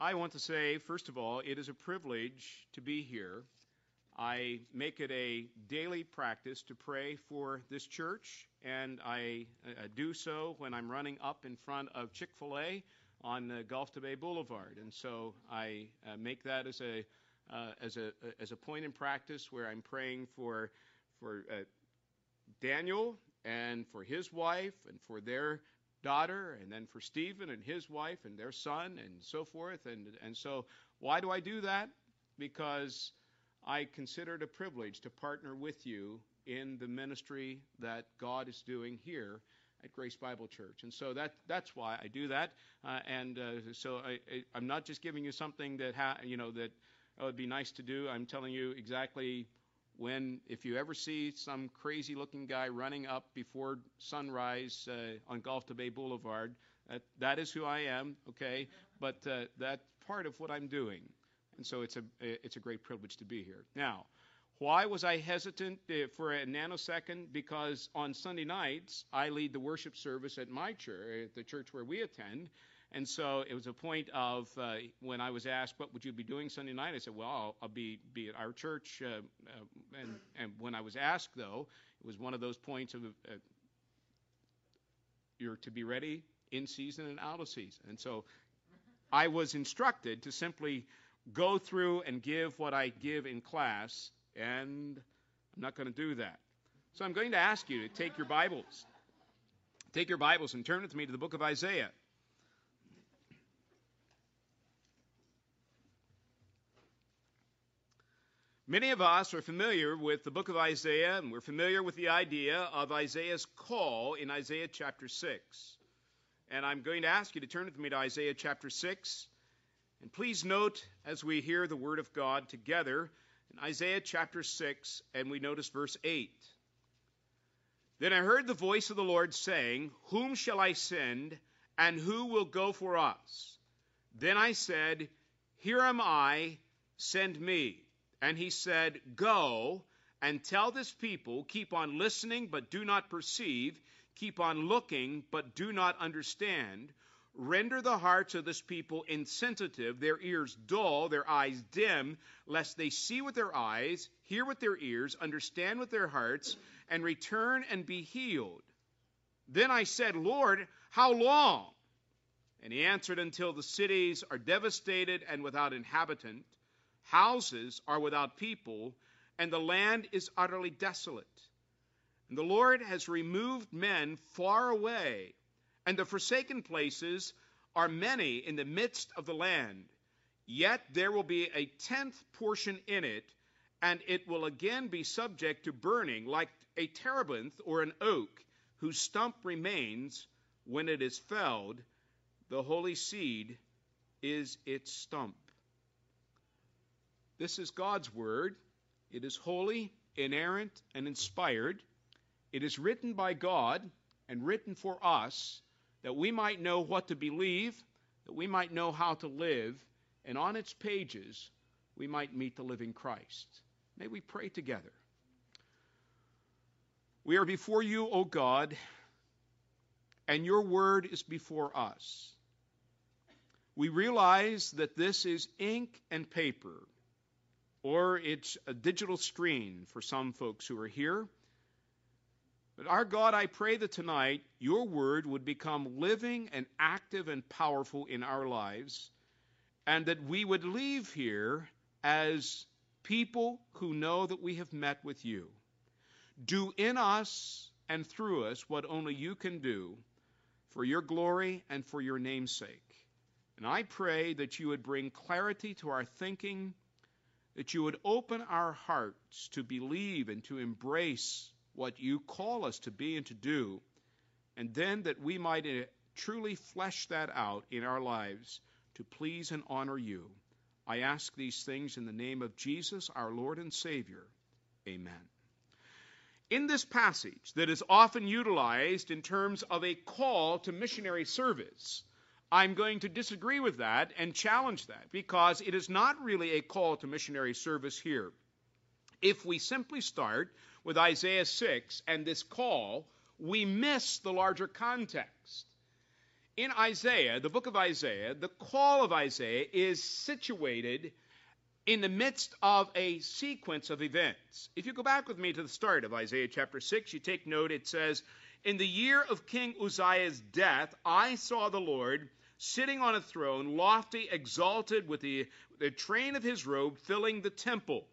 I want to say, first of all, it is a privilege to be here. I make it a daily practice to pray for this church, and I uh, do so when I'm running up in front of Chick fil A on uh, Gulf to Bay Boulevard. And so I uh, make that as a, uh, as, a, as a point in practice where I'm praying for, for uh, Daniel and for his wife and for their daughter, and then for Stephen and his wife and their son, and so forth. And, and so, why do I do that? Because I consider it a privilege to partner with you in the ministry that God is doing here at Grace Bible Church. And so that that's why I do that. Uh, and uh, so I, am not just giving you something that ha- you know that oh, would be nice to do. I'm telling you exactly when if you ever see some crazy looking guy running up before sunrise uh, on Gulf to Bay Boulevard, that, that is who I am, okay? But uh, that's part of what I'm doing. And so it's a, it's a great privilege to be here. Now, why was I hesitant uh, for a nanosecond? Because on Sunday nights, I lead the worship service at my church, at the church where we attend. And so it was a point of uh, when I was asked, "What would you be doing Sunday night?" I said, "Well, I'll, I'll be be at our church." Uh, uh, and and when I was asked, though, it was one of those points of uh, you're to be ready in season and out of season. And so I was instructed to simply go through and give what I give in class, and I'm not going to do that. So I'm going to ask you to take your Bibles, take your Bibles, and turn with me to the book of Isaiah. Many of us are familiar with the book of Isaiah, and we're familiar with the idea of Isaiah's call in Isaiah chapter 6. And I'm going to ask you to turn with me to Isaiah chapter 6. And please note as we hear the word of God together in Isaiah chapter 6, and we notice verse 8. Then I heard the voice of the Lord saying, Whom shall I send, and who will go for us? Then I said, Here am I, send me. And he said, Go and tell this people, keep on listening, but do not perceive, keep on looking, but do not understand. Render the hearts of this people insensitive, their ears dull, their eyes dim, lest they see with their eyes, hear with their ears, understand with their hearts, and return and be healed. Then I said, Lord, how long? And he answered, Until the cities are devastated and without inhabitant Houses are without people, and the land is utterly desolate. And the Lord has removed men far away, and the forsaken places are many in the midst of the land. Yet there will be a tenth portion in it, and it will again be subject to burning, like a terebinth or an oak, whose stump remains when it is felled. The holy seed is its stump. This is God's Word. It is holy, inerrant, and inspired. It is written by God and written for us that we might know what to believe, that we might know how to live, and on its pages we might meet the living Christ. May we pray together. We are before you, O God, and your word is before us. We realize that this is ink and paper or it's a digital screen for some folks who are here. But our God, I pray that tonight your word would become living and active and powerful in our lives, and that we would leave here as people who know that we have met with you. Do in us and through us what only you can do for your glory and for your name's sake. And I pray that you would bring clarity to our thinking that you would open our hearts to believe and to embrace what you call us to be and to do, and then that we might uh, truly flesh that out in our lives to please and honor you. I ask these things in the name of Jesus, our Lord and Savior. Amen. In this passage that is often utilized in terms of a call to missionary service, I'm going to disagree with that and challenge that because it is not really a call to missionary service here. If we simply start with Isaiah 6 and this call, we miss the larger context. in Isaiah, the book of Isaiah, the call of Isaiah is situated in the midst of a sequence of events. If you go back with me to the start of Isaiah chapter 6, you take note, it says, In the year of King Uzziah's death, I saw the Lord sitting on a throne, lofty, exalted, with the, the train of his robe filling the temple.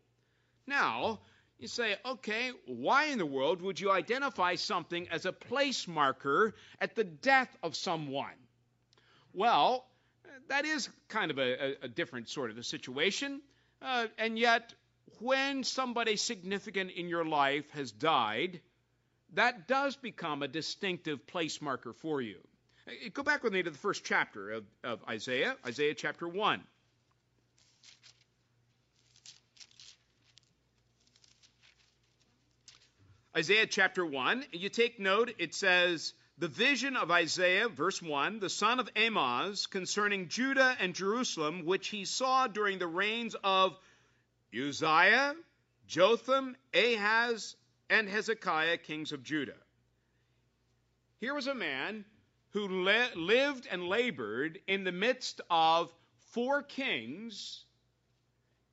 Now, you say, okay, why in the world would you identify something as a place marker at the death of someone? Well, that is kind of a, a different sort of a situation. Uh, and yet, when somebody significant in your life has died, that does become a distinctive place marker for you. Uh, go back with me to the first chapter of, of Isaiah, Isaiah chapter 1. Isaiah chapter 1, you take note, it says, The vision of Isaiah, verse 1, the son of Amoz, concerning Judah and Jerusalem, which he saw during the reigns of Uzziah, Jotham, Ahaz, and Hezekiah, kings of Judah. Here was a man who le- lived and labored in the midst of four kings,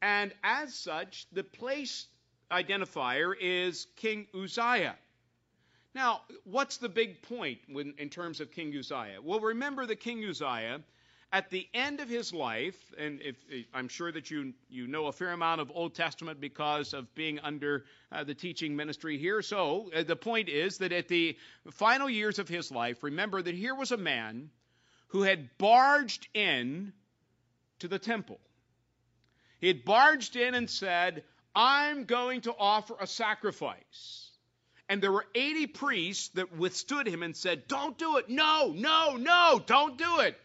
and as such, the place identifier is King Uzziah. Now, what's the big point when, in terms of King Uzziah? Well, remember that King Uzziah, at the end of his life, and if, I'm sure that you you know a fair amount of Old Testament because of being under uh, the teaching ministry here. So uh, the point is that at the final years of his life, remember that here was a man who had barged in to the temple. He had barged in and said, I'm going to offer a sacrifice. And there were 80 priests that withstood him and said, Don't do it. No, no, no, don't do it.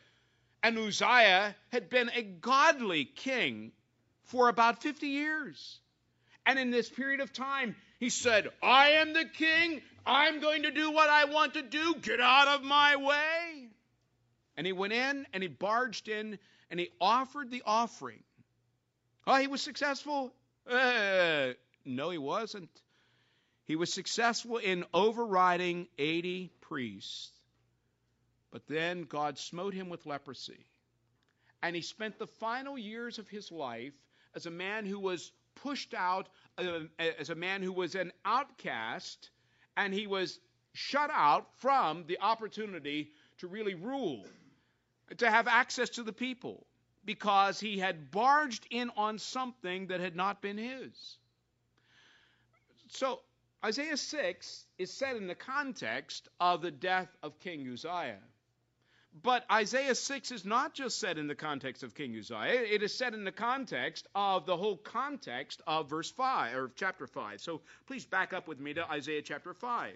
And Uzziah had been a godly king for about 50 years. And in this period of time, he said, I am the king. I'm going to do what I want to do. Get out of my way. And he went in and he barged in and he offered the offering. Oh, he was successful. Uh, no, he wasn't. He was successful in overriding 80 priests. But then God smote him with leprosy. And he spent the final years of his life as a man who was pushed out, uh, as a man who was an outcast, and he was shut out from the opportunity to really rule, to have access to the people because he had barged in on something that had not been his. So, Isaiah 6 is set in the context of the death of King Uzziah. But Isaiah 6 is not just said in the context of King Uzziah, it is said in the context of the whole context of verse 5 or chapter 5. So please back up with me to Isaiah chapter 5.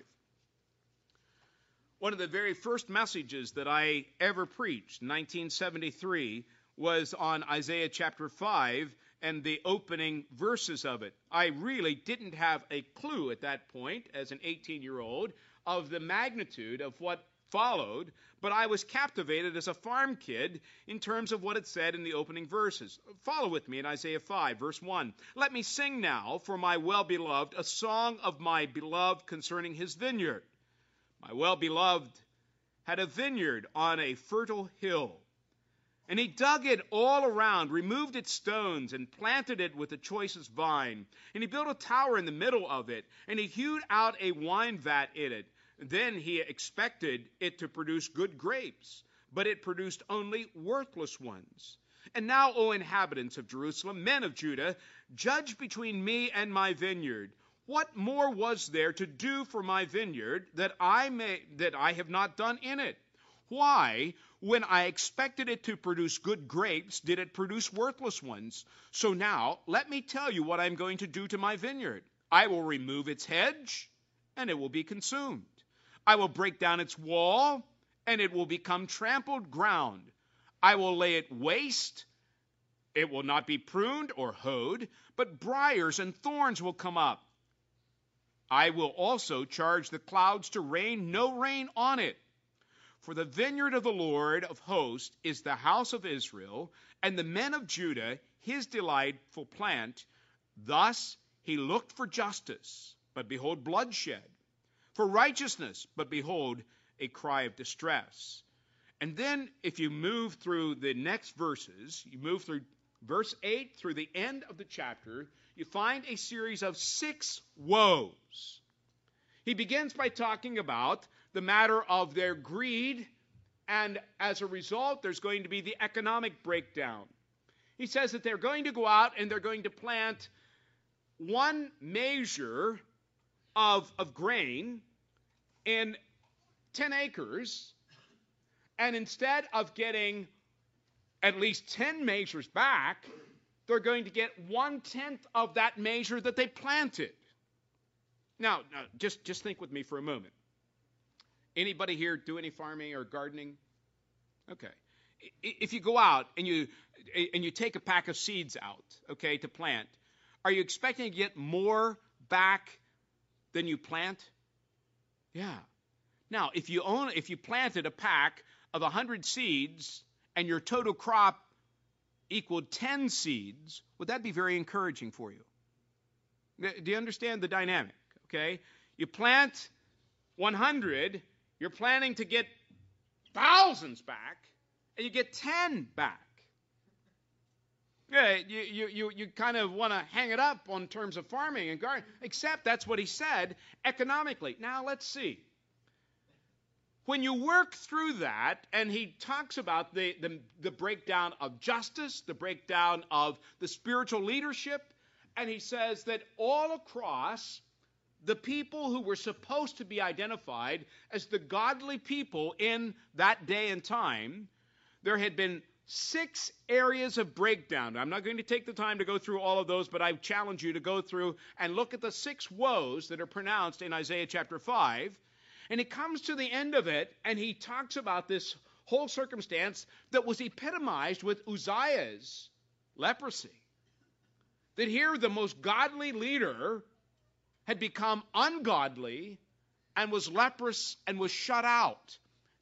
One of the very first messages that I ever preached, 1973, was on Isaiah chapter 5 and the opening verses of it. I really didn't have a clue at that point, as an 18 year old, of the magnitude of what followed, but I was captivated as a farm kid in terms of what it said in the opening verses. Follow with me in Isaiah 5, verse 1. Let me sing now for my well beloved a song of my beloved concerning his vineyard. My well beloved had a vineyard on a fertile hill and he dug it all around, removed its stones, and planted it with the choicest vine. And he built a tower in the middle of it, and he hewed out a wine vat in it. Then he expected it to produce good grapes, but it produced only worthless ones. And now, O inhabitants of Jerusalem, men of Judah, judge between me and my vineyard. What more was there to do for my vineyard that I may that I have not done in it? Why, when I expected it to produce good grapes, did it produce worthless ones? So now, let me tell you what I'm going to do to my vineyard. I will remove its hedge, and it will be consumed. I will break down its wall, and it will become trampled ground. I will lay it waste. It will not be pruned or hoed, but briars and thorns will come up. I will also charge the clouds to rain no rain on it for the vineyard of the Lord of hosts is the house of Israel, and the men of Judah his delightful plant. Thus he looked for justice, but behold bloodshed, for righteousness, but behold a cry of distress. And then if you move through the next verses, you move through verse 8 through the end of the chapter, you find a series of six woes. He begins by talking about the matter of their greed, and as a result, there's going to be the economic breakdown. He says that they're going to go out and they're going to plant one measure of, of grain in 10 acres, and instead of getting at least 10 measures back, they're going to get one tenth of that measure that they planted. Now, now, just, just think with me for a moment. Anybody here do any farming or gardening? Okay. If you go out and you and you take a pack of seeds out, okay, to plant, are you expecting to get more back than you plant? Yeah. Now, if you own if you planted a pack of 100 seeds and your total crop equaled 10 seeds, would that be very encouraging for you? Do you understand the dynamic? Okay? You plant 100, you're planning to get thousands back, and you get 10 back. Yeah, you, you, you, you kind of want to hang it up on terms of farming and gardening, except that's what he said economically. Now let's see. When you work through that, and he talks about the, the, the breakdown of justice, the breakdown of the spiritual leadership, and he says that all across the people who were supposed to be identified as the godly people in that day and time, there had been six areas of breakdown. I'm not going to take the time to go through all of those, but I challenge you to go through and look at the six woes that are pronounced in Isaiah chapter 5. And he comes to the end of it, and he talks about this whole circumstance that was epitomized with Uzziah's leprosy. That here the most godly leader had become ungodly and was leprous and was shut out.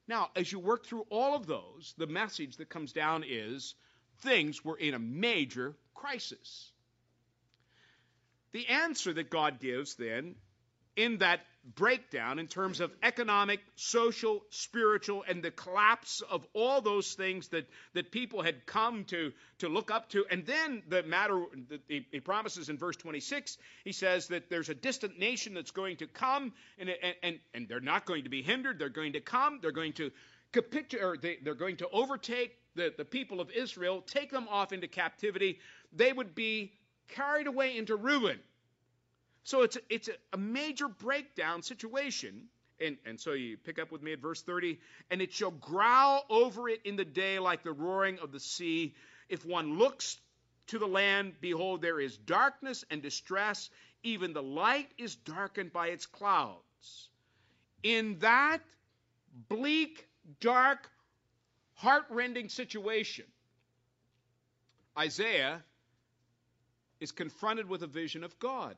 Now, as you work through all of those, the message that comes down is things were in a major crisis. The answer that God gives then in that breakdown in terms of economic, social, spiritual, and the collapse of all those things that, that people had come to, to look up to. And then the matter, he, he promises in verse 26, he says that there's a distant nation that's going to come, and, and, and they're not going to be hindered. They're going to come. They're going to capitulate, or they, they're going to overtake the, the people of Israel, take them off into captivity. They would be carried away into ruin. So it's a, it's a major breakdown situation. And, and so you pick up with me at verse 30. And it shall growl over it in the day like the roaring of the sea. If one looks to the land, behold, there is darkness and distress. Even the light is darkened by its clouds. In that bleak, dark, heart-rending situation, Isaiah is confronted with a vision of God.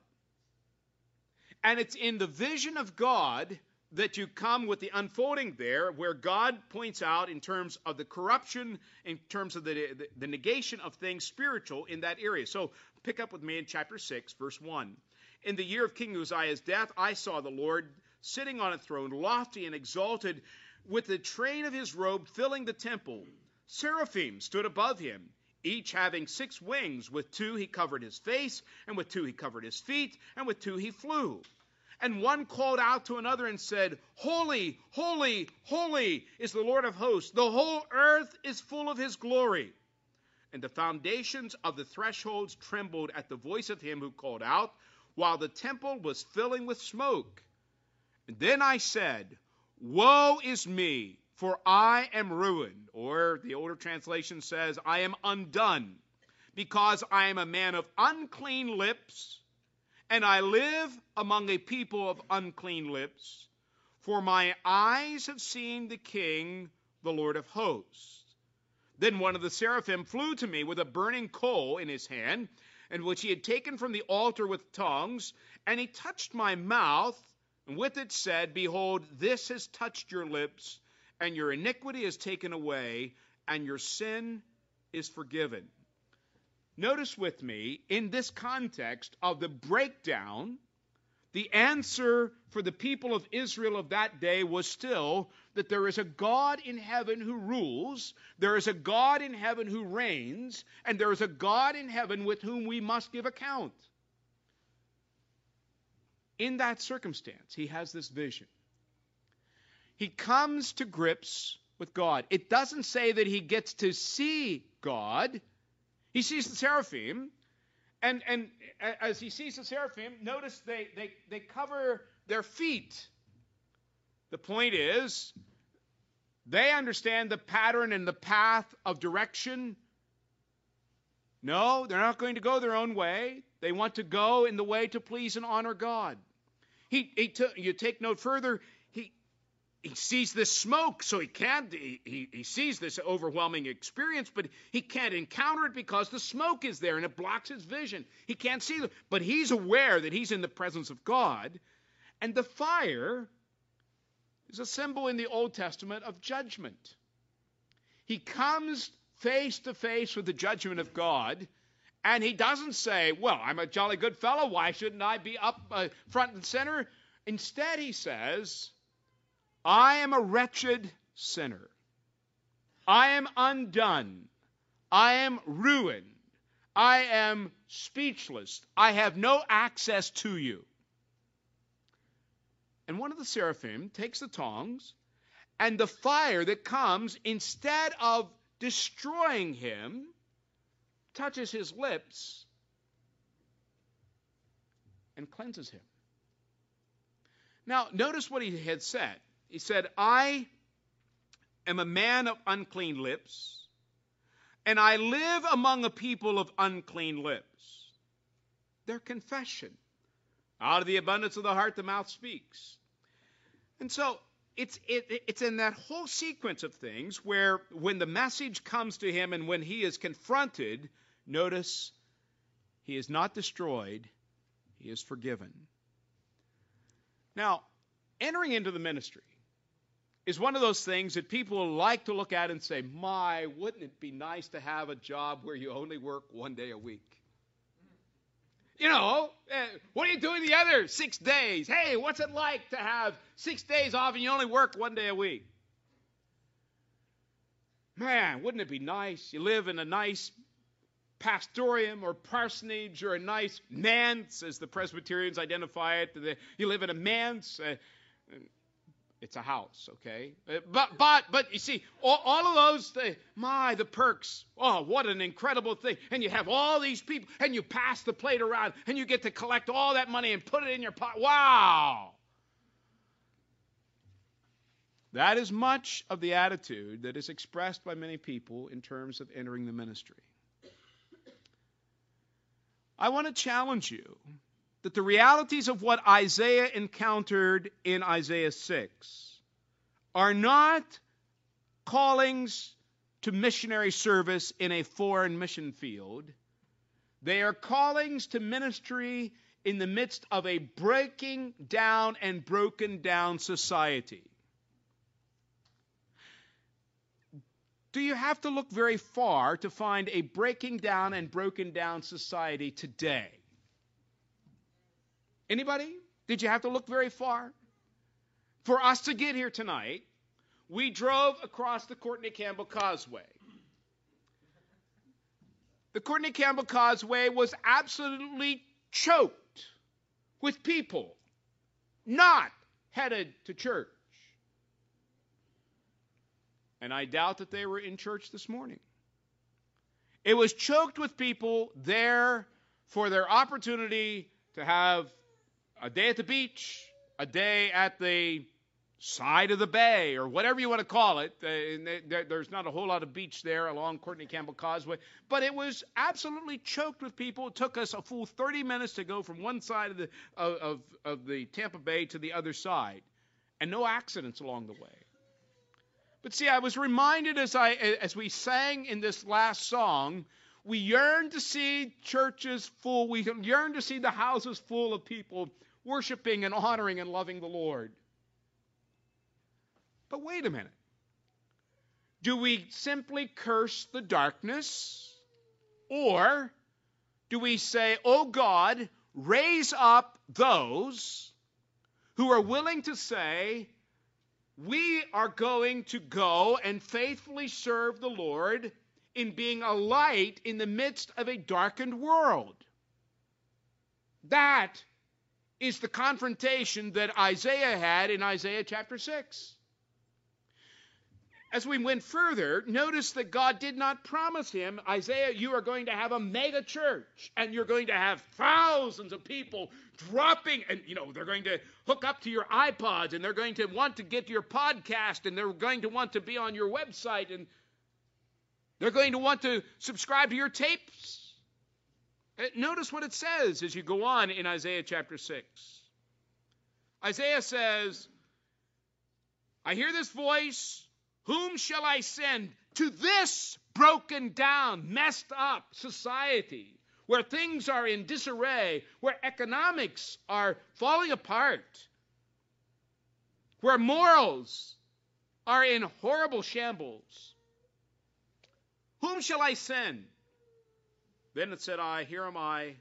And it's in the vision of God that you come with the unfolding there, where God points out in terms of the corruption, in terms of the, the, the, negation of things spiritual in that area. So pick up with me in chapter 6, verse 1. In the year of King Uzziah's death, I saw the Lord sitting on a throne, lofty and exalted, with the train of his robe filling the temple. Seraphim stood above him each having six wings. With two he covered his face, and with two he covered his feet, and with two he flew. And one called out to another and said, Holy, holy, holy is the Lord of hosts. The whole earth is full of his glory. And the foundations of the thresholds trembled at the voice of him who called out, while the temple was filling with smoke. And then I said, Woe is me! For I am ruined, or the older translation says, I am undone, because I am a man of unclean lips, and I live among a people of unclean lips. For my eyes have seen the King, the Lord of hosts. Then one of the seraphim flew to me with a burning coal in his hand, and which he had taken from the altar with tongs, and he touched my mouth, and with it said, Behold, this has touched your lips and your iniquity is taken away, and your sin is forgiven. Notice with me, in this context of the breakdown, the answer for the people of Israel of that day was still that there is a God in heaven who rules, there is a God in heaven who reigns, and there is a God in heaven with whom we must give account. In that circumstance, he has this vision. He comes to grips with God. It doesn't say that he gets to see God. He sees the seraphim, and, and as he sees the seraphim, notice they, they, they cover their feet. The point is, they understand the pattern and the path of direction. No, they're not going to go their own way. They want to go in the way to please and honor God. He, he t- you take note further, he sees this smoke, so he can't, he, he, sees this overwhelming experience, but he can't encounter it because the smoke is there and it blocks his vision. He can't see it, but he's aware that he's in the presence of God. And the fire is a symbol in the Old Testament of judgment. He comes face to face with the judgment of God, and he doesn't say, Well, I'm a jolly good fellow. Why shouldn't I be up uh, front and center? Instead, he says, I am a wretched sinner. I am undone. I am ruined. I am speechless. I have no access to you. And one of the seraphim takes the tongs, and the fire that comes, instead of destroying him, touches his lips and cleanses him. Now, notice what he had said. He said, I am a man of unclean lips, and I live among a people of unclean lips. Their confession. Out of the abundance of the heart, the mouth speaks. And so it's, it, it's in that whole sequence of things where when the message comes to him and when he is confronted, notice he is not destroyed, he is forgiven. Now, entering into the ministry, is one of those things that people like to look at and say, My, wouldn't it be nice to have a job where you only work one day a week? You know, uh, what are you doing the other six days? Hey, what's it like to have six days off and you only work one day a week? Man, wouldn't it be nice? You live in a nice pastorium or parsonage or a nice manse, as the Presbyterians identify it. You live in a manse. It's a house, okay? Uh, but but but you see, all, all of those, the, my the perks. Oh, what an incredible thing! And you have all these people, and you pass the plate around, and you get to collect all that money and put it in your pot. Wow! That is much of the attitude that is expressed by many people in terms of entering the ministry. I want to challenge you that the realities of what Isaiah encountered in Isaiah 6 are not callings to missionary service in a foreign mission field. They are callings to ministry in the midst of a breaking down and broken down society. Do you have to look very far to find a breaking down and broken down society today? Anybody? Did you have to look very far? For us to get here tonight, we drove across the Courtney Campbell Causeway. The Courtney Campbell Causeway was absolutely choked with people not headed to church. And I doubt that they were in church this morning. It was choked with people there for their opportunity to have a day at the beach, a day at the side of the bay, or whatever you want to call it. Uh, there's not a whole lot of beach there along Courtney Campbell Causeway, but it was absolutely choked with people. It took us a full 30 minutes to go from one side of the of, of, of the Tampa Bay to the other side, and no accidents along the way. But see, I was reminded as I as we sang in this last song we yearn to see churches full. We yearn to see the houses full of people worshiping and honoring and loving the Lord. But wait a minute. Do we simply curse the darkness? Or do we say, Oh God, raise up those who are willing to say, we are going to go and faithfully serve the Lord in being a light in the midst of a darkened world. That is the confrontation that Isaiah had in Isaiah chapter 6. As we went further, notice that God did not promise him, Isaiah, you are going to have a mega church and you're going to have thousands of people dropping, and you know, they're going to hook up to your iPods and they're going to want to get your podcast and they're going to want to be on your website and they're going to want to subscribe to your tapes. Uh, notice what it says as you go on in Isaiah chapter 6. Isaiah says, I hear this voice. Whom shall I send to this broken down, messed up society where things are in disarray, where economics are falling apart, where morals are in horrible shambles? Whom shall I send? Then it said I, Here am I,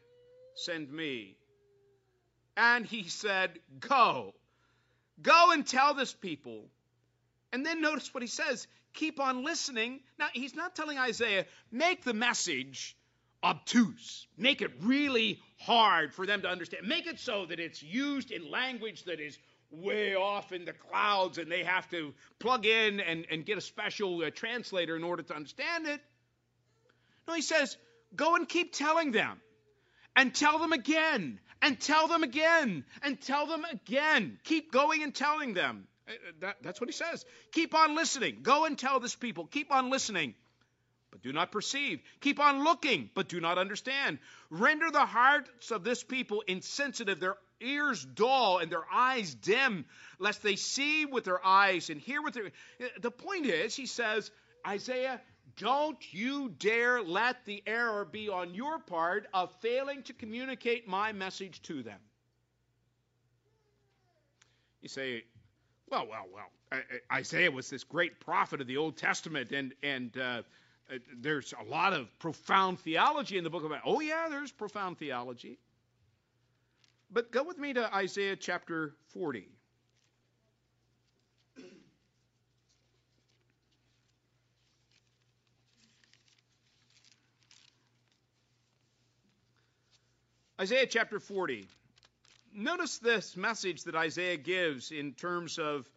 send me. And he said, Go. Go and tell this people. And then notice what he says keep on listening. Now, he's not telling Isaiah, make the message obtuse, make it really hard for them to understand, make it so that it's used in language that is way off in the clouds and they have to plug in and, and get a special uh, translator in order to understand it. No, he says, go and keep telling them and tell them again and tell them again and tell them again. Keep going and telling them. Uh, uh, that, that's what he says. Keep on listening. Go and tell this people. Keep on listening, but do not perceive. Keep on looking, but do not understand. Render the hearts of this people insensitive, their ears dull, and their eyes dim, lest they see with their eyes and hear with their. Uh, the point is, he says, Isaiah, don't you dare let the error be on your part of failing to communicate my message to them. You say, well, well, well, Isaiah was this great prophet of the Old Testament, and, and uh, uh there's a lot of profound theology in the book of Isaiah. Oh, yeah, there's profound theology. But go with me to Isaiah chapter 40. Isaiah chapter 40. Notice this message that Isaiah gives in terms of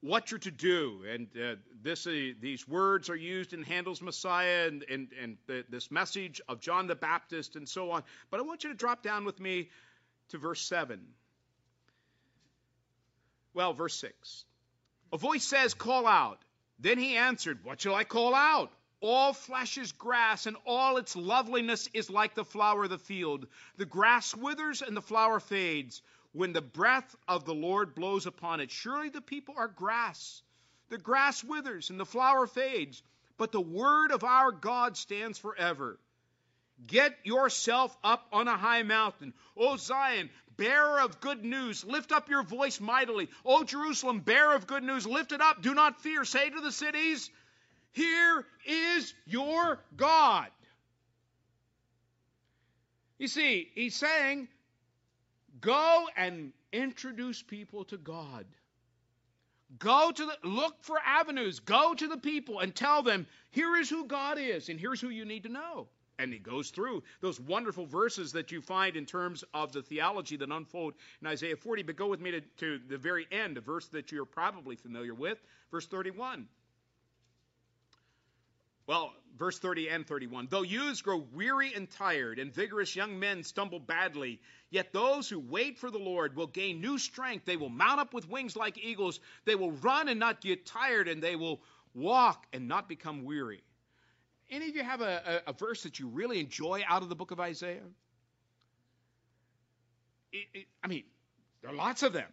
what you're to do. And uh, this, uh, these words are used in Handel's Messiah and, and, and the, this message of John the Baptist and so on. But I want you to drop down with me to verse 7. Well, verse 6. A voice says, Call out. Then he answered, What shall I call out? All flesh is grass, and all its loveliness is like the flower of the field. The grass withers and the flower fades when the breath of the Lord blows upon it. Surely the people are grass. The grass withers and the flower fades, but the word of our God stands forever. Get yourself up on a high mountain. O Zion, bearer of good news, lift up your voice mightily. O Jerusalem, bearer of good news, lift it up. Do not fear. Say to the cities, here is your God. You see, he's saying, go and introduce people to God. Go to the, look for avenues. Go to the people and tell them, here is who God is, and here's who you need to know. And he goes through those wonderful verses that you find in terms of the theology that unfold in Isaiah 40. But go with me to, to the very end, a verse that you're probably familiar with, verse 31. Well, verse 30 and 31. Though youths grow weary and tired, and vigorous young men stumble badly, yet those who wait for the Lord will gain new strength. They will mount up with wings like eagles. They will run and not get tired, and they will walk and not become weary. Any of you have a, a, a verse that you really enjoy out of the book of Isaiah? It, it, I mean, there are lots of them.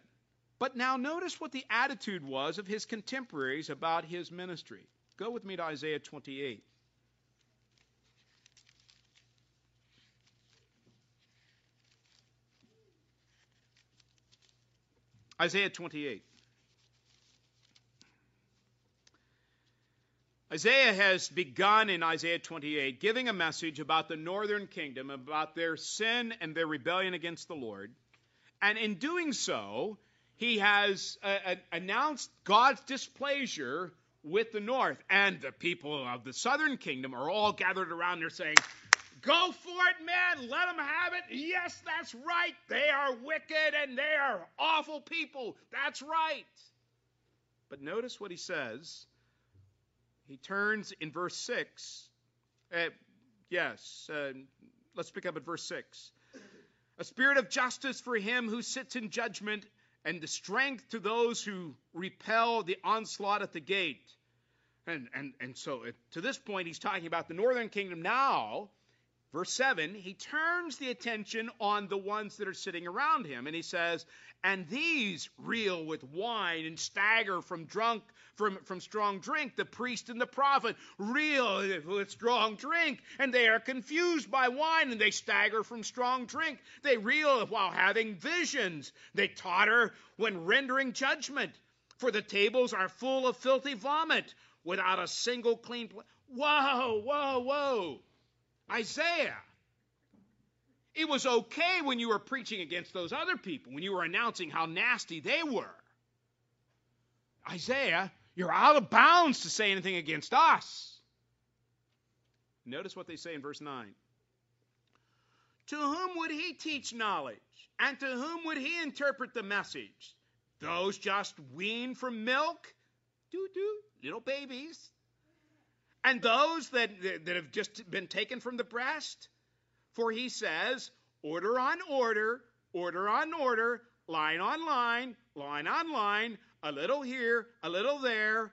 But now notice what the attitude was of his contemporaries about his ministry. Go with me to Isaiah 28. Isaiah 28. Isaiah has begun in Isaiah 28 giving a message about the northern kingdom, about their sin and their rebellion against the Lord. And in doing so, he has uh, uh, announced God's displeasure with the north. And the people of the southern kingdom are all gathered around there saying, Go for it, man. Let them have it. Yes, that's right. They are wicked and they are awful people. That's right. But notice what he says. He turns in verse 6. Uh, yes, uh, let's pick up at verse 6. A spirit of justice for him who sits in judgment, and the strength to those who repel the onslaught at the gate. And, and, and so to this point, he's talking about the northern kingdom now. Verse 7, he turns the attention on the ones that are sitting around him. And he says, And these reel with wine and stagger from drunk from, from strong drink. The priest and the prophet reel with strong drink, and they are confused by wine, and they stagger from strong drink. They reel while having visions. They totter when rendering judgment. For the tables are full of filthy vomit without a single clean. Pl- whoa, whoa, whoa. Isaiah. It was okay when you were preaching against those other people, when you were announcing how nasty they were. Isaiah, you're out of bounds to say anything against us. Notice what they say in verse 9. To whom would he teach knowledge? And to whom would he interpret the message? Those just weaned from milk? Doo doo, little babies. And those that, that have just been taken from the breast? For he says, order on order, order on order, line on line, line on line, a little here, a little there.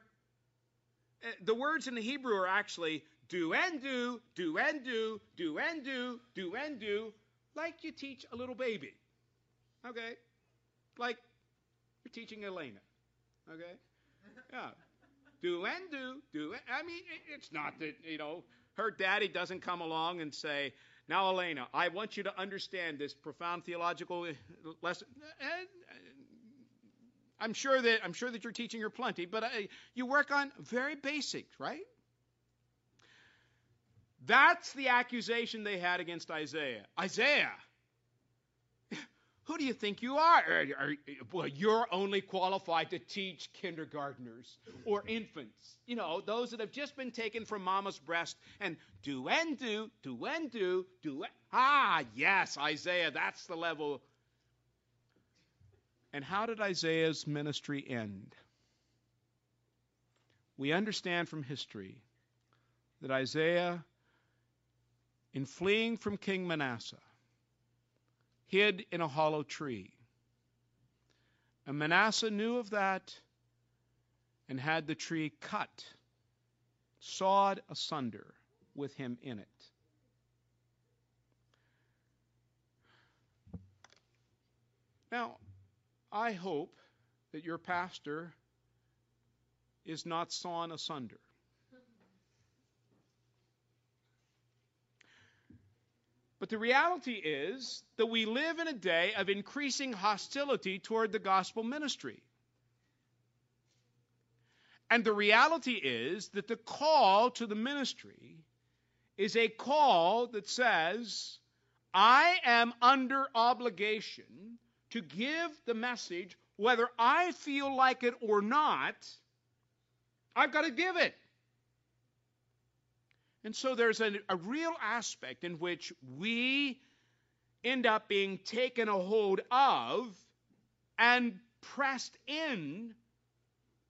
Uh, the words in the Hebrew are actually do and do, do and do, do and do, do and do, like you teach a little baby. Okay? Like you're teaching Elena. Okay? Yeah. Do and do, do. I mean, it's not that, you know, her daddy doesn't come along and say, now, Elena, I want you to understand this profound theological eh, lesson. Eh, eh, I'm sure that I'm sure that you're teaching her plenty, but I, you work on very basics, right? That's the accusation they had against Isaiah. Isaiah, who do you think you are? Are, are? Well, you're only qualified to teach kindergartners or infants. You know, those that have just been taken from mama's breast and do and do, do and do, do. And, ah, yes, Isaiah, that's the level and how did Isaiah's ministry end? We understand from history that Isaiah, in fleeing from King Manasseh, hid in a hollow tree. And Manasseh knew of that and had the tree cut, sawed asunder with him in it. Now, I hope that your pastor is not sawn asunder. But the reality is that we live in a day of increasing hostility toward the gospel ministry. And the reality is that the call to the ministry is a call that says, I am under obligation to give the message, whether I feel like it or not, I've got to give it. And so there's a, a, real aspect in which we end up being taken a hold of and pressed in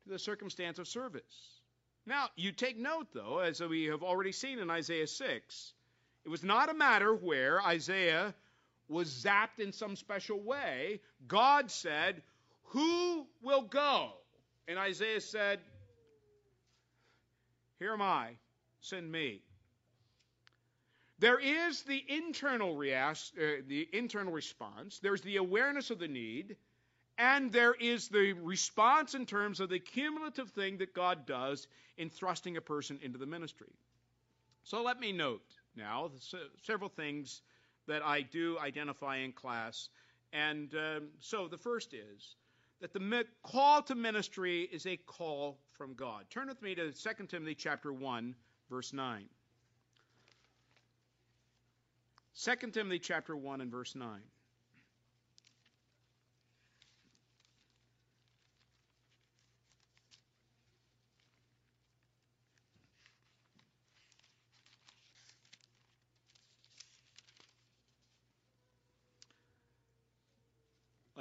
to the circumstance of service. Now, you take note, though, as we have already seen in Isaiah 6, it was not a matter where Isaiah was zapped in some special way, God said, Who will go? And Isaiah said, Here am I, send me. There is the internal, react, uh, the internal response, there's the awareness of the need, and there is the response in terms of the cumulative thing that God does in thrusting a person into the ministry. So let me note now several things that I do identify in class. And um, so the first is that the call to ministry is a call from God. Turn with me to 2 Timothy chapter 1, verse 9. 2 Timothy chapter 1 and verse 9.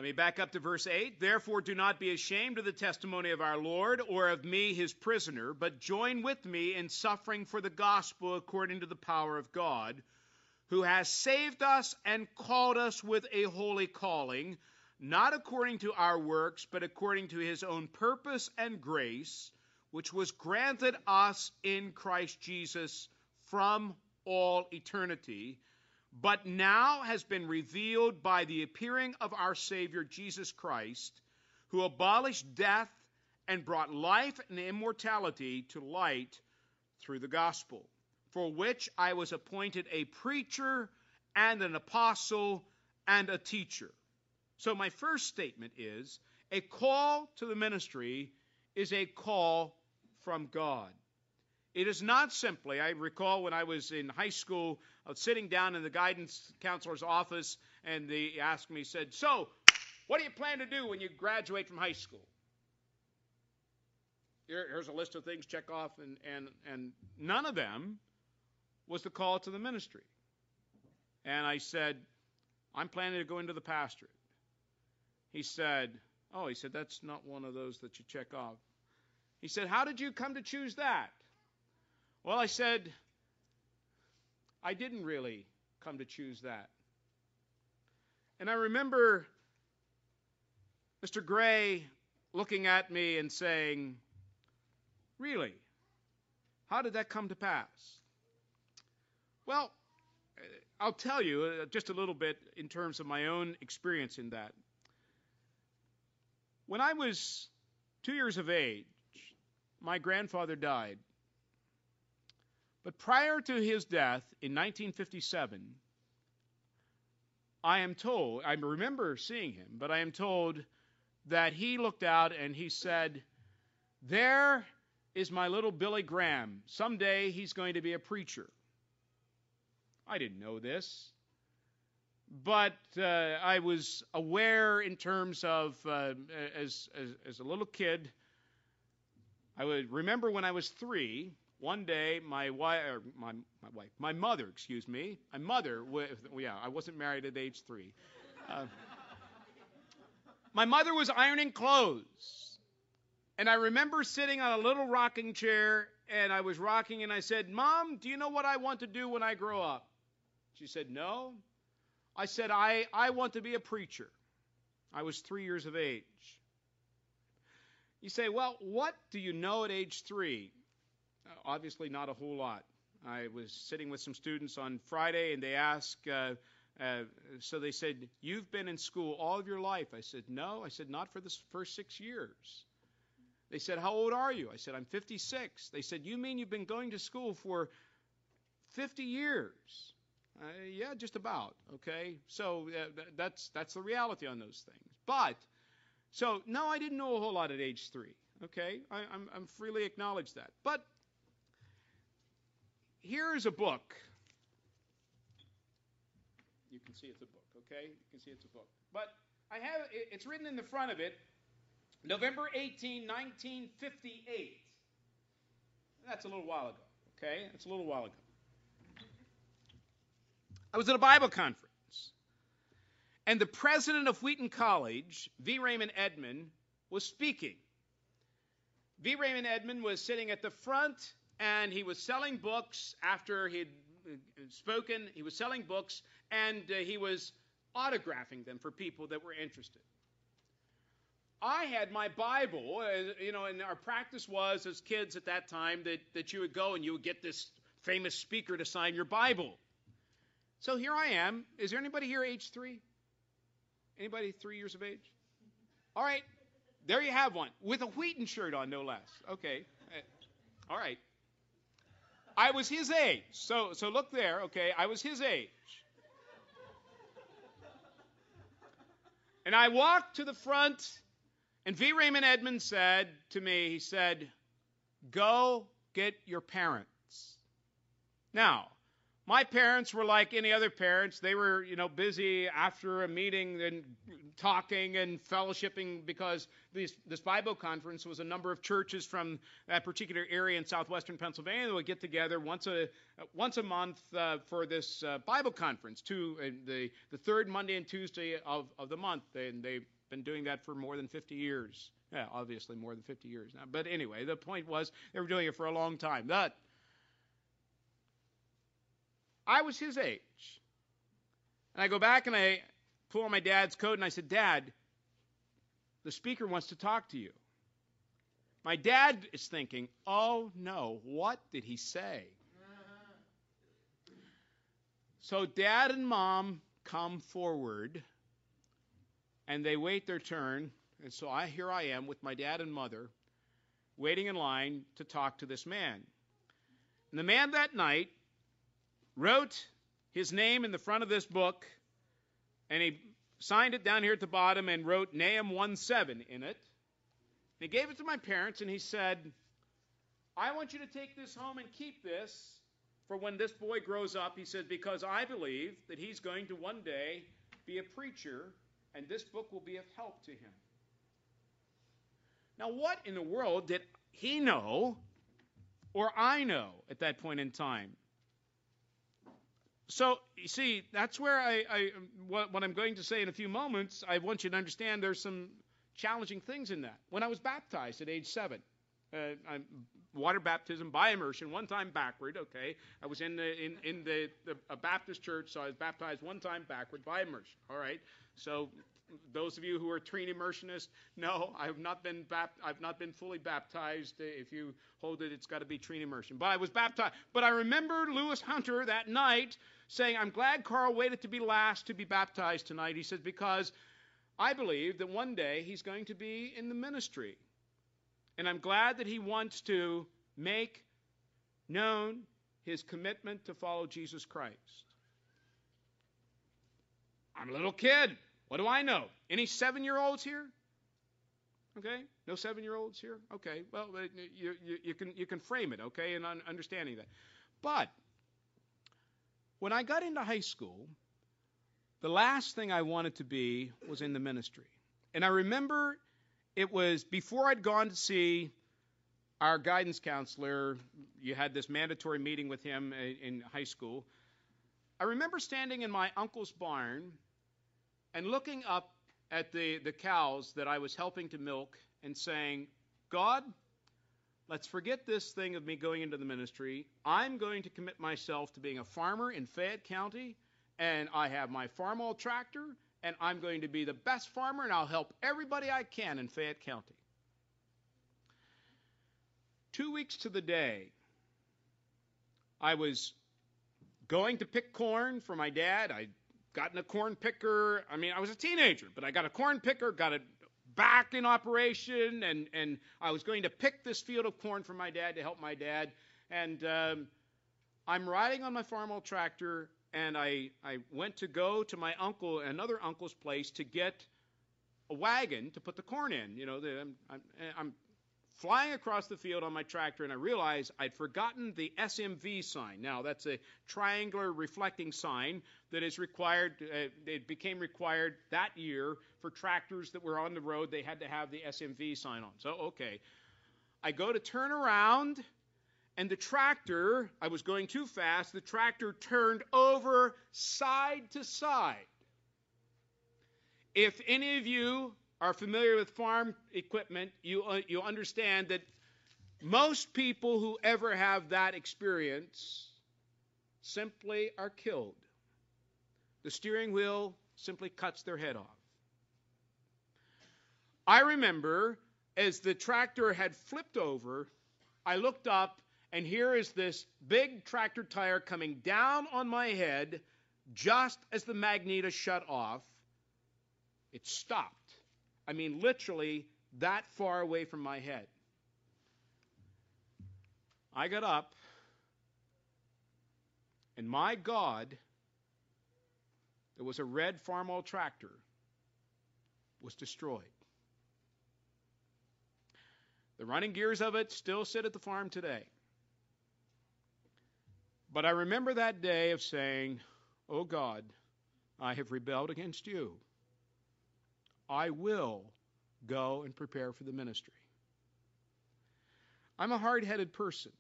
Let me back up to verse 8. Therefore, do not be ashamed of the testimony of our Lord or of me, his prisoner, but join with me in suffering for the gospel according to the power of God, who has saved us and called us with a holy calling, not according to our works, but according to his own purpose and grace, which was granted us in Christ Jesus from all eternity but now has been revealed by the appearing of our Savior Jesus Christ, who abolished death and brought life and immortality to light through the gospel, for which I was appointed a preacher and an apostle and a teacher. So, my first statement is a call to the ministry is a call from God. It is not simply, I recall when I was in high school, I was sitting down in the guidance counselor's office, and they asked me, said, So, what do you plan to do when you graduate from high school? Here, here's a list of things, check off, and, and, and none of them was the call to the ministry. And I said, I'm planning to go into the pastorate. He said, Oh, he said, that's not one of those that you check off. He said, How did you come to choose that? Well, I said, I didn't really come to choose that. And I remember Mr. Gray looking at me and saying, Really? How did that come to pass? Well, I'll tell you uh, just a little bit in terms of my own experience in that. When I was two years of age, my grandfather died. But prior to his death in 1957, I am told, I remember seeing him, but I am told that he looked out and he said, There is my little Billy Graham. Someday he's going to be a preacher. I didn't know this, but uh, I was aware in terms of, uh, as, as, as a little kid, I would remember when I was three, one day, my wife, my, my wife, my mother, excuse me, my mother, yeah, I wasn't married at age three. Uh, my mother was ironing clothes. And I remember sitting on a little rocking chair, and I was rocking, and I said, Mom, do you know what I want to do when I grow up? She said, No. I said, I, I want to be a preacher. I was three years of age. You say, Well, what do you know at age three? Obviously not a whole lot. I was sitting with some students on Friday, and they asked, uh, uh, so they said, You've been in school all of your life. I said, No. I said, Not for the first six years. They said, How old are you? I said, I'm 56. They said, You mean you've been going to school for 50 years? Uh, yeah, just about. Okay, so uh, that's that's the reality on those things. But so no, I didn't know a whole lot at age three. Okay, I, I'm, I'm freely acknowledge that. But here is a book. You can see it's a book, okay? You can see it's a book. But I have it's written in the front of it, November 18, 1958. That's a little while ago, okay? That's a little while ago. I was at a Bible conference, and the president of Wheaton College, V. Raymond Edman, was speaking. V. Raymond Edman was sitting at the front and he was selling books after he'd uh, spoken. He was selling books, and uh, he was autographing them for people that were interested. I had my Bible, uh, you know, and our practice was as kids at that time that, that you would go and you would get this famous speaker to sign your Bible. So here I am. Is there anybody here age three? Anybody three years of age? All right, there you have one with a Wheaton shirt on, no less. Okay, all right. I was his age. So, so look there, okay? I was his age. And I walked to the front, And V. Raymond Edmonds said to me, he said, Go get your parents. Now, my parents were like any other parents. They were, you know, busy after a meeting and talking and fellowshipping because this, Bible conference was a number of churches from that particular area in southwestern Pennsylvania that would get together once a once a month uh, for this uh, Bible conference, to uh, the the third Monday and Tuesday of, of the month. And they've been doing that for more than 50 years. Yeah, obviously more than 50 years now. But anyway, the point was they were doing it for a long time. But I was his age. And I go back and I pull on my dad's coat and I said, Dad, the speaker wants to talk to you. My dad is thinking, oh no, what did he say? So dad and mom come forward and they wait their turn. And so I here I am with my dad and mother waiting in line to talk to this man. And the man that night wrote his name in the front of this book, and he signed it down here at the bottom and wrote Nahum 1:7 in it. And he gave it to my parents, and he said, I want you to take this home and keep this for when this boy grows up. He said, because I believe that he's going to one day be a preacher, and this book will be of help to him. Now, what in the world did he know or I know at that point in time? So, you see, that's where I, I what, what, I'm going to say in a few moments, I want you to understand there's some challenging things in that. When I was baptized at age seven, uh, water baptism by immersion, one time backward, okay. I was in the, in, in the, the a Baptist church, so I was baptized one time backward by immersion, all right. So, those of you who are trine immersionists, no, I have not been I've not been fully baptized. If you hold it, it's got to be trine immersion. But I was baptized. But I remember Lewis Hunter that night saying, I'm glad Carl waited to be last to be baptized tonight. He says, because I believe that one day he's going to be in the ministry. And I'm glad that he wants to make known his commitment to follow Jesus Christ. I'm a little kid. What do I know? Any seven year olds here? Okay? No seven year olds here? Okay. Well, uh, you, you, you, can, you can frame it, okay, in understanding that. But when I got into high school, the last thing I wanted to be was in the ministry. And I remember it was before I'd gone to see our guidance counselor, you had this mandatory meeting with him uh, in high school. I remember standing in my uncle's barn and looking up at the, the cows that I was helping to milk and saying, God, Let's forget this thing of me going into the ministry. I'm going to commit myself to being a farmer in Fayette County, and I have my Farmall tractor, and I'm going to be the best farmer, and I'll help everybody I can in Fayette County. Two weeks to the day, I was going to pick corn for my dad. I'd gotten a corn picker. I mean, I was a teenager, but I got a corn picker, got it back in operation, and, and I was going to pick this field of corn for my dad to help my dad. And um, I'm riding on my Farmall tractor, and I, I went to go to my uncle, another uncle's place, to get a wagon to put the corn in. You know, the, I'm, I'm, I'm flying across the field on my tractor, and I realized I'd forgotten the SMV sign. Now, that's a triangular reflecting sign that is required, uh, it became required that year for tractors that were on the road. They had to have the SMV sign on. So, okay. I go to turn around, and the tractor, I was going too fast, the tractor turned over side to side. If any of you are familiar with farm equipment, you, uh, you understand that most people who ever have that experience simply are killed. The steering wheel simply cuts their head off. I remember as the tractor had flipped over, I looked up, and here is this big tractor tire coming down on my head just as the magneto shut off. It stopped. I mean, literally that far away from my head. I got up, and my God, it was a red Farmall tractor, was destroyed. The running gears of it still sit at the farm today. But I remember that day of saying, Oh God, I have rebelled against you. I will go and prepare for the ministry. I'm a hard headed person.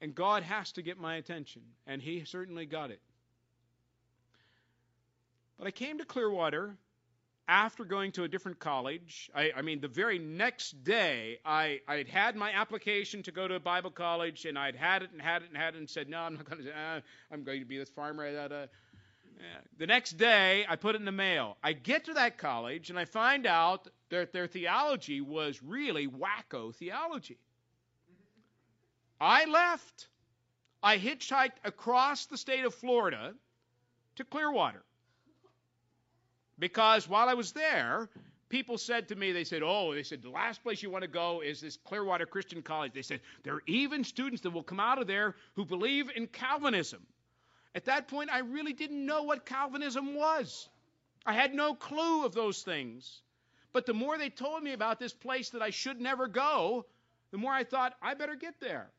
And God has to get my attention, and He certainly got it. But I came to Clearwater after going to a different college. I, I mean, the very next day, I, had had my application to go to a Bible college, and I'd had it and had it and had it, and said, No, I'm not going to. Uh, I'm going to be this farmer. The next day, I put it in the mail. I get to that college, and I find out that their theology was really wacko theology. I left. I hitchhiked across the state of Florida to Clearwater. Because while I was there, people said to me, they said, Oh, they said, the last place you want to go is this Clearwater Christian College. They said, There are even students that will come out of there who believe in Calvinism. At that point, I really didn't know what Calvinism was. I had no clue of those things. But the more they told me about this place that I should never go, the more I thought, I better get there.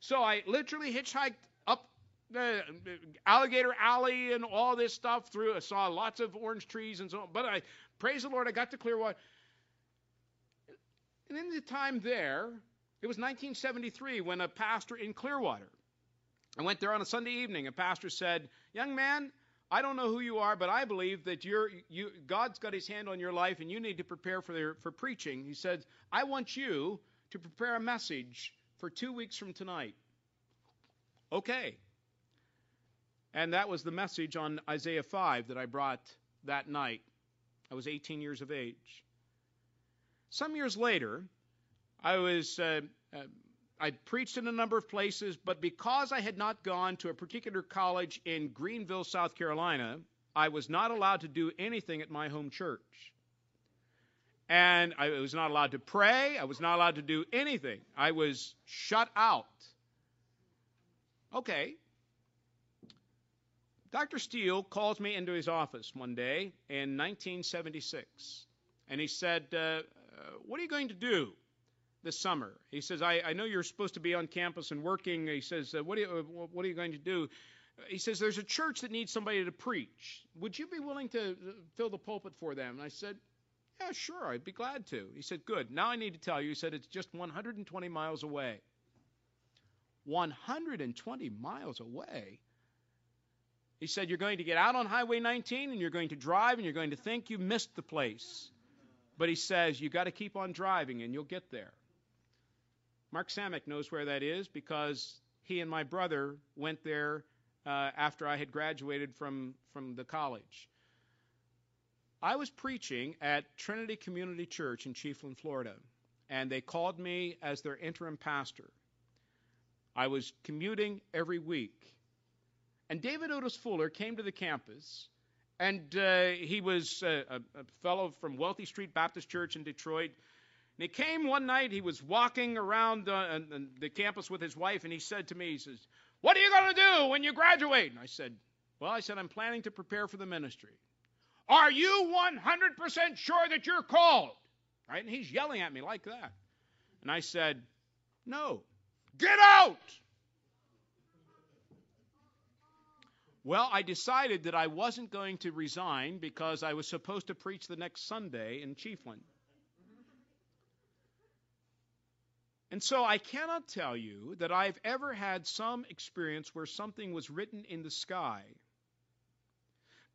So I literally hitchhiked up the alligator alley and all this stuff through. I saw lots of orange trees and so on. But I praise the Lord, I got to Clearwater. And in the time there, it was 1973 when a pastor in Clearwater. I went there on a Sunday evening. A pastor said, "Young man, I don't know who you are, but I believe that you're, you, God's got His hand on your life, and you need to prepare for their, for preaching." He said, "I want you to prepare a message for two weeks from tonight. Okay. And that was the message on Isaiah 5 that I brought that night. I was 18 years of age. Some years later, I was. Uh, uh, I preached in a number of places, but because I had not gone to a particular college in Greenville, South Carolina, I was not allowed to do anything at my home church and I was not allowed to pray. I was not allowed to do anything. I was shut out. Okay. Dr. Steele calls me into his office one day in 1976, and he said, uh, What are you going to do this summer? He says, I, I, know you're supposed to be on campus and working. He says, what, are you, what are you going to do? He says, There's a church that needs somebody to preach. Would you be willing to uh, fill the pulpit for them? And I said, yeah, sure, I'd be glad to. He said, Good. Now I need to tell you. He said, It's just 120 miles away. 120 miles away? He said, You're going to get out on Highway 19 and you're going to drive and you're going to think you missed the place. But he says, You got to keep on driving and you'll get there. Mark Samick knows where that is because he and my brother went there uh, after I had graduated from, from the college. I was preaching at Trinity Community Church in Chiefland, Florida, and they called me as their interim pastor. I was commuting every week. And David Otis Fuller came to the campus, and uh, he was a, a, fellow from Wealthy Street Baptist Church in Detroit. And he came one night, he was walking around uh, the campus with his wife, and he said to me, he says, What are you going to do when you graduate? And I said, Well, I said, I'm planning to prepare for the ministry. Are you 100% sure that you're called? Right? And he's yelling at me like that. And I said, No. Get out! Well, I decided that I wasn't going to resign because I was supposed to preach the next Sunday in Chiefland. And so I cannot tell you that I've ever had some experience where something was written in the sky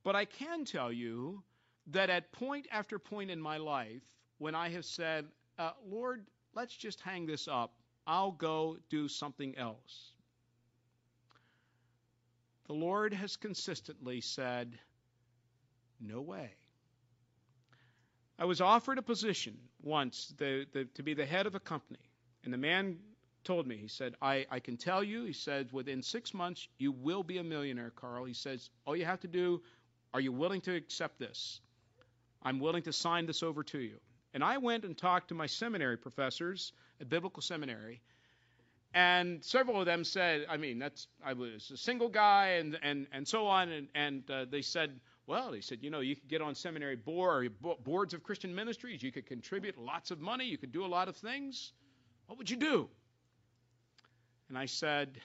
but I can tell you that at point after point in my life, when I have said, uh, Lord, let's just hang this up, I'll go do something else. The Lord has consistently said, No way. I was offered a position once the, the, to be the head of a company, and the man told me, he said, I, I can tell you, he said, within six months, you will be a millionaire, Carl. He says, all you have to do are you willing to accept this? I'm willing to sign this over to you. And I went and talked to my seminary professors at Biblical Seminary, and several of them said, I mean, that's I was a single guy, and and and so on, and and uh, they said, Well, he said, you know, you could get on seminary board boards of Christian ministries. You could contribute lots of money. You could do a lot of things. What would you do? And I said,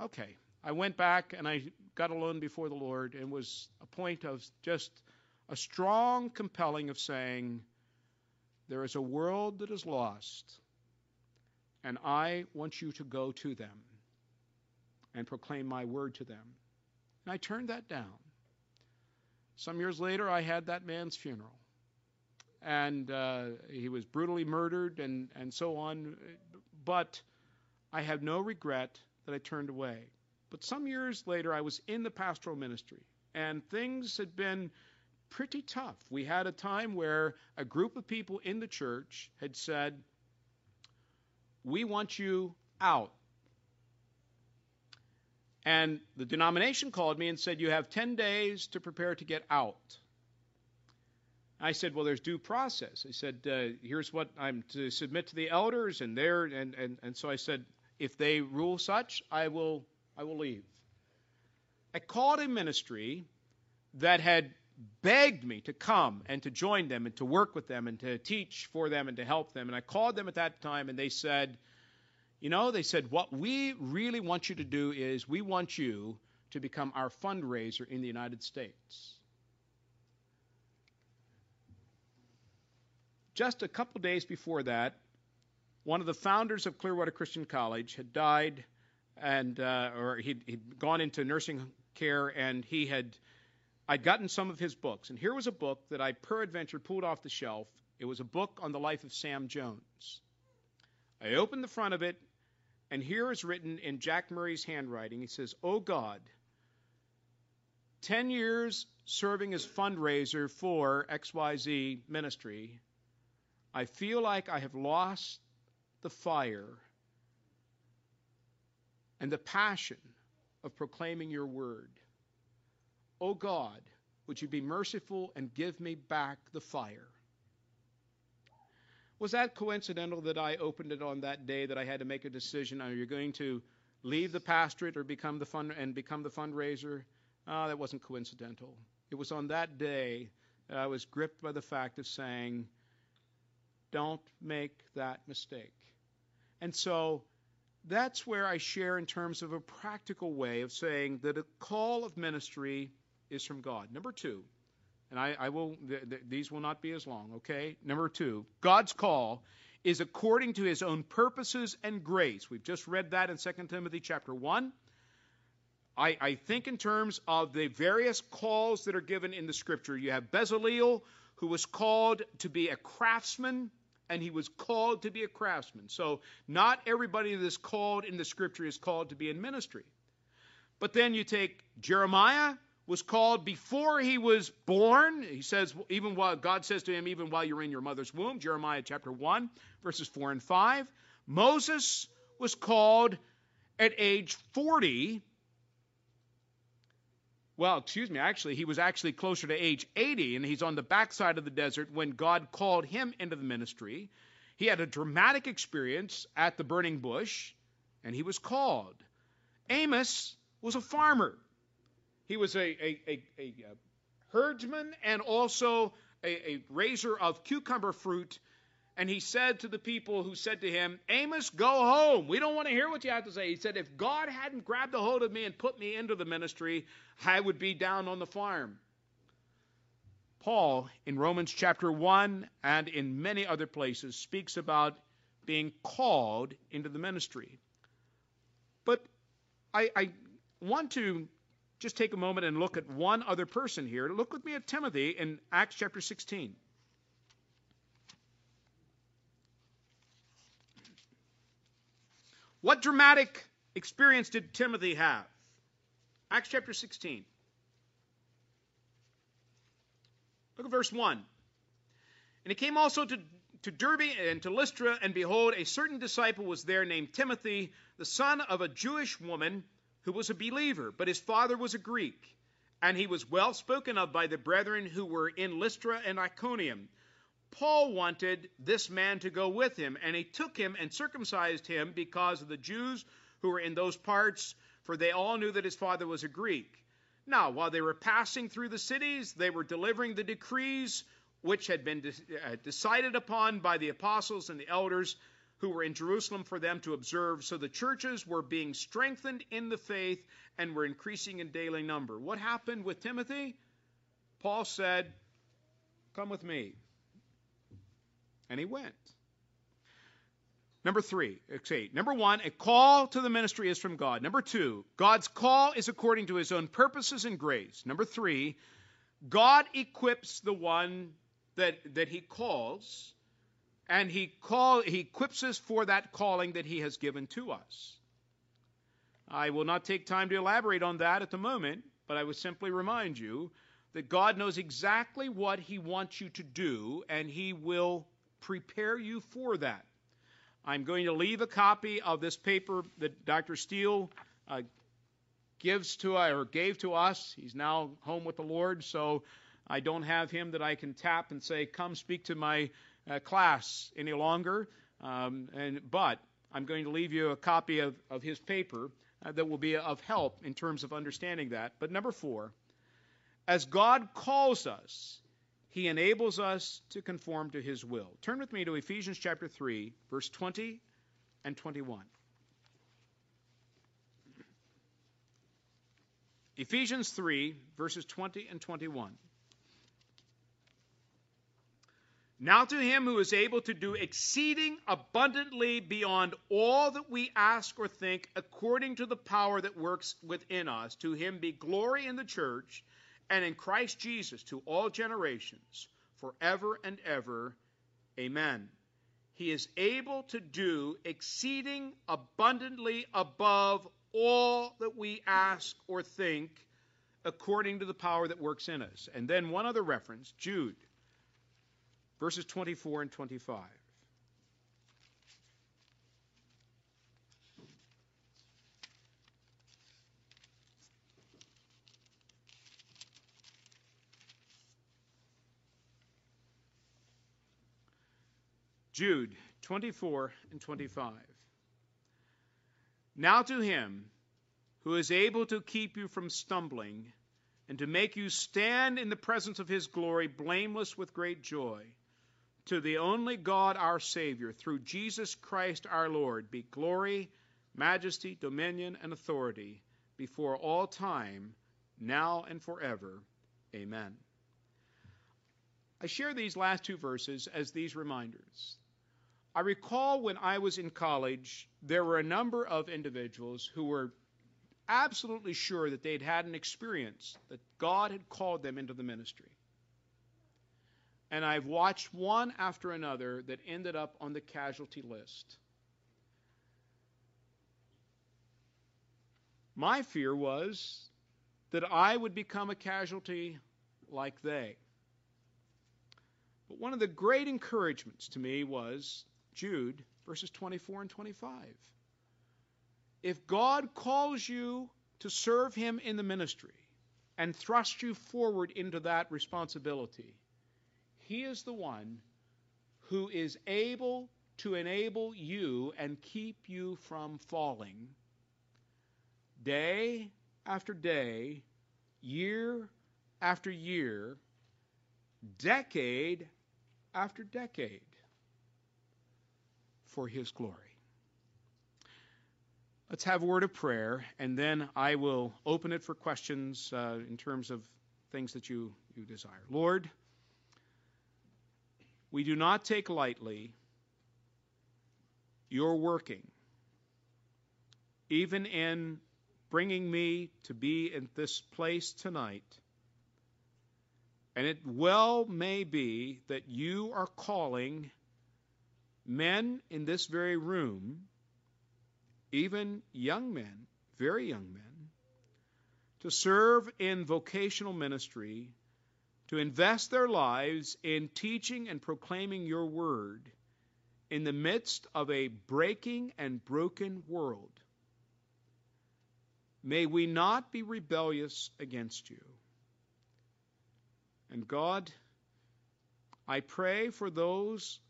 okay. I went back and I got alone before the Lord and was a point of just a strong compelling of saying, there is a world that is lost, and I want you to go to them and proclaim my word to them. And I turned that down. Some years later, I had that man's funeral. And uh, he was brutally murdered and, and so on. But I have no regret that I turned away. But some years later, I was in the pastoral ministry, and things had been pretty tough. We had a time where a group of people in the church had said, We want you out. And the denomination called me and said, You have 10 days to prepare to get out. I said, Well, there's due process. I said, uh, Here's what I'm to submit to the elders, and there, and, and, and so I said, If they rule such, I will, I will leave. I called a ministry that had begged me to come and to join them and to work with them and to teach for them and to help them. And I called them at that time and they said, You know, they said, What we really want you to do is we want you to become our fundraiser in the United States. Just a couple days before that, one of the founders of Clearwater Christian College had died, and uh, or he'd, he'd gone into nursing care, and he had I'd gotten some of his books, and here was a book that I peradventure pulled off the shelf. It was a book on the life of Sam Jones. I opened the front of it, and here is written in Jack Murray's handwriting. He says, Oh God, 10 years serving as fundraiser for XYZ ministry, I feel like I have lost the fire and the passion of proclaiming your word. O oh God, would you be merciful and give me back the fire? Was that coincidental that I opened it on that day that I had to make a decision? Are you going to leave the pastorate or become the fund and become the fundraiser? Oh, that wasn't coincidental. It was on that day that I was gripped by the fact of saying, don't make that mistake. And so that's where I share in terms of a practical way of saying that a call of ministry is from God. Number two, and I, I will, th- th- these will not be as long, okay? Number two, God's call is according to his own purposes and grace. We've just read that in 2 Timothy chapter 1. I, I think in terms of the various calls that are given in the scripture, you have Bezaleel, who was called to be a craftsman, and he was called to be a craftsman. So not everybody that is called in the scripture is called to be in ministry. But then you take Jeremiah, was called before he was born. He says, even while God says to him, even while you're in your mother's womb, Jeremiah chapter 1, verses 4 and 5. Moses was called at age 40. Well, excuse me, actually, he was actually closer to age 80, and he's on the backside of the desert when God called him into the ministry. He had a dramatic experience at the burning bush, and he was called. Amos was a farmer. He was a, a, a, a uh, herdsman and also a, a raiser of cucumber fruit. And he said to the people who said to him, Amos, go home. We don't want to hear what you have to say. He said, If God hadn't grabbed a hold of me and put me into the ministry, I would be down on the farm. Paul, in Romans chapter 1 and in many other places, speaks about being called into the ministry. But I, I want to just take a moment and look at one other person here. Look with me at Timothy in Acts chapter 16. What dramatic experience did Timothy have? Acts chapter 16. Look at verse 1. And he came also to, to Derbe and to Lystra, and behold, a certain disciple was there named Timothy, the son of a Jewish woman who was a believer, but his father was a Greek. And he was well spoken of by the brethren who were in Lystra and Iconium. Paul wanted this man to go with him, and he took him and circumcised him because of the Jews who were in those parts, for they all knew that his father was a Greek. Now, while they were passing through the cities, they were delivering the decrees which had been uh, decided upon by the apostles and the elders who were in Jerusalem for them to observe. So the churches were being strengthened in the faith and were increasing in daily number. What happened with Timothy? Paul said, Come with me. And he went. Number three, okay, number one, a call to the ministry is from God. Number two, God's call is according to his own purposes and grace. Number three, God equips the one that, that he calls, and he, call, he equips us for that calling that he has given to us. I will not take time to elaborate on that at the moment, but I would simply remind you that God knows exactly what he wants you to do, and he will prepare you for that. I'm going to leave a copy of this paper that Dr. Steele uh, gives to or gave to us. He's now home with the Lord, so I don't have him that I can tap and say, "Come speak to my uh, class" any longer. Um, and but I'm going to leave you a copy of, of his paper uh, that will be of help in terms of understanding that. But number four, as God calls us, he enables us to conform to his will. Turn with me to Ephesians chapter 3, verse 20 and 21. Ephesians 3, verses 20 and 21. Now to him who is able to do exceeding abundantly beyond all that we ask or think, according to the power that works within us, to him be glory in the church and in Christ Jesus to all generations, forever and ever. Amen. He is able to do exceeding abundantly above all that we ask or think, according to the power that works in us. And then one other reference, Jude, verses 24 and 25. Jude 24 and 25. Now to him who is able to keep you from stumbling and to make you stand in the presence of his glory blameless with great joy, to the only God our Savior, through Jesus Christ our Lord, be glory, majesty, dominion, and authority before all time, now and forever. Amen. I share these last two verses as these reminders I recall when I was in college, there were a number of individuals who were absolutely sure that they'd had an experience that God had called them into the ministry. And I've watched one after another that ended up on the casualty list. My fear was that I would become a casualty like they. But one of the great encouragements to me was Jude, verses 24 and 25. If God calls you to serve Him in the ministry and thrust you forward into that responsibility, He is the one who is able to enable you and keep you from falling day after day, year after year, decade after decade for his glory. Let's have a word of prayer, and then I will open it for questions uh, in terms of things that you, you desire. Lord, we do not take lightly your working, even in bringing me to be in this place tonight. And it well may be that you are calling men in this very room, even young men, very young men, to serve in vocational ministry, to invest their lives in teaching and proclaiming your word in the midst of a breaking and broken world. May we not be rebellious against you. And God, I pray for those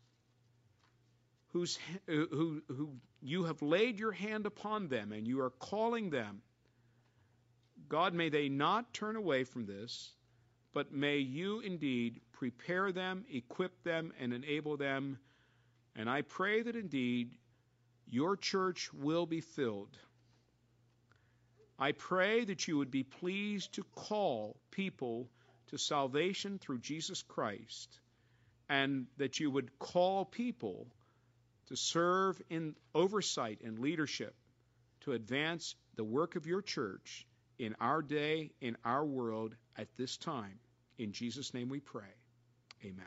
who, who you have laid your hand upon them and you are calling them, God, may they not turn away from this, but may you indeed prepare them, equip them, and enable them. And I pray that indeed your church will be filled. I pray that you would be pleased to call people to salvation through Jesus Christ, and that you would call people to serve in oversight and leadership to advance the work of your church in our day, in our world, at this time. In Jesus' name we pray. Amen.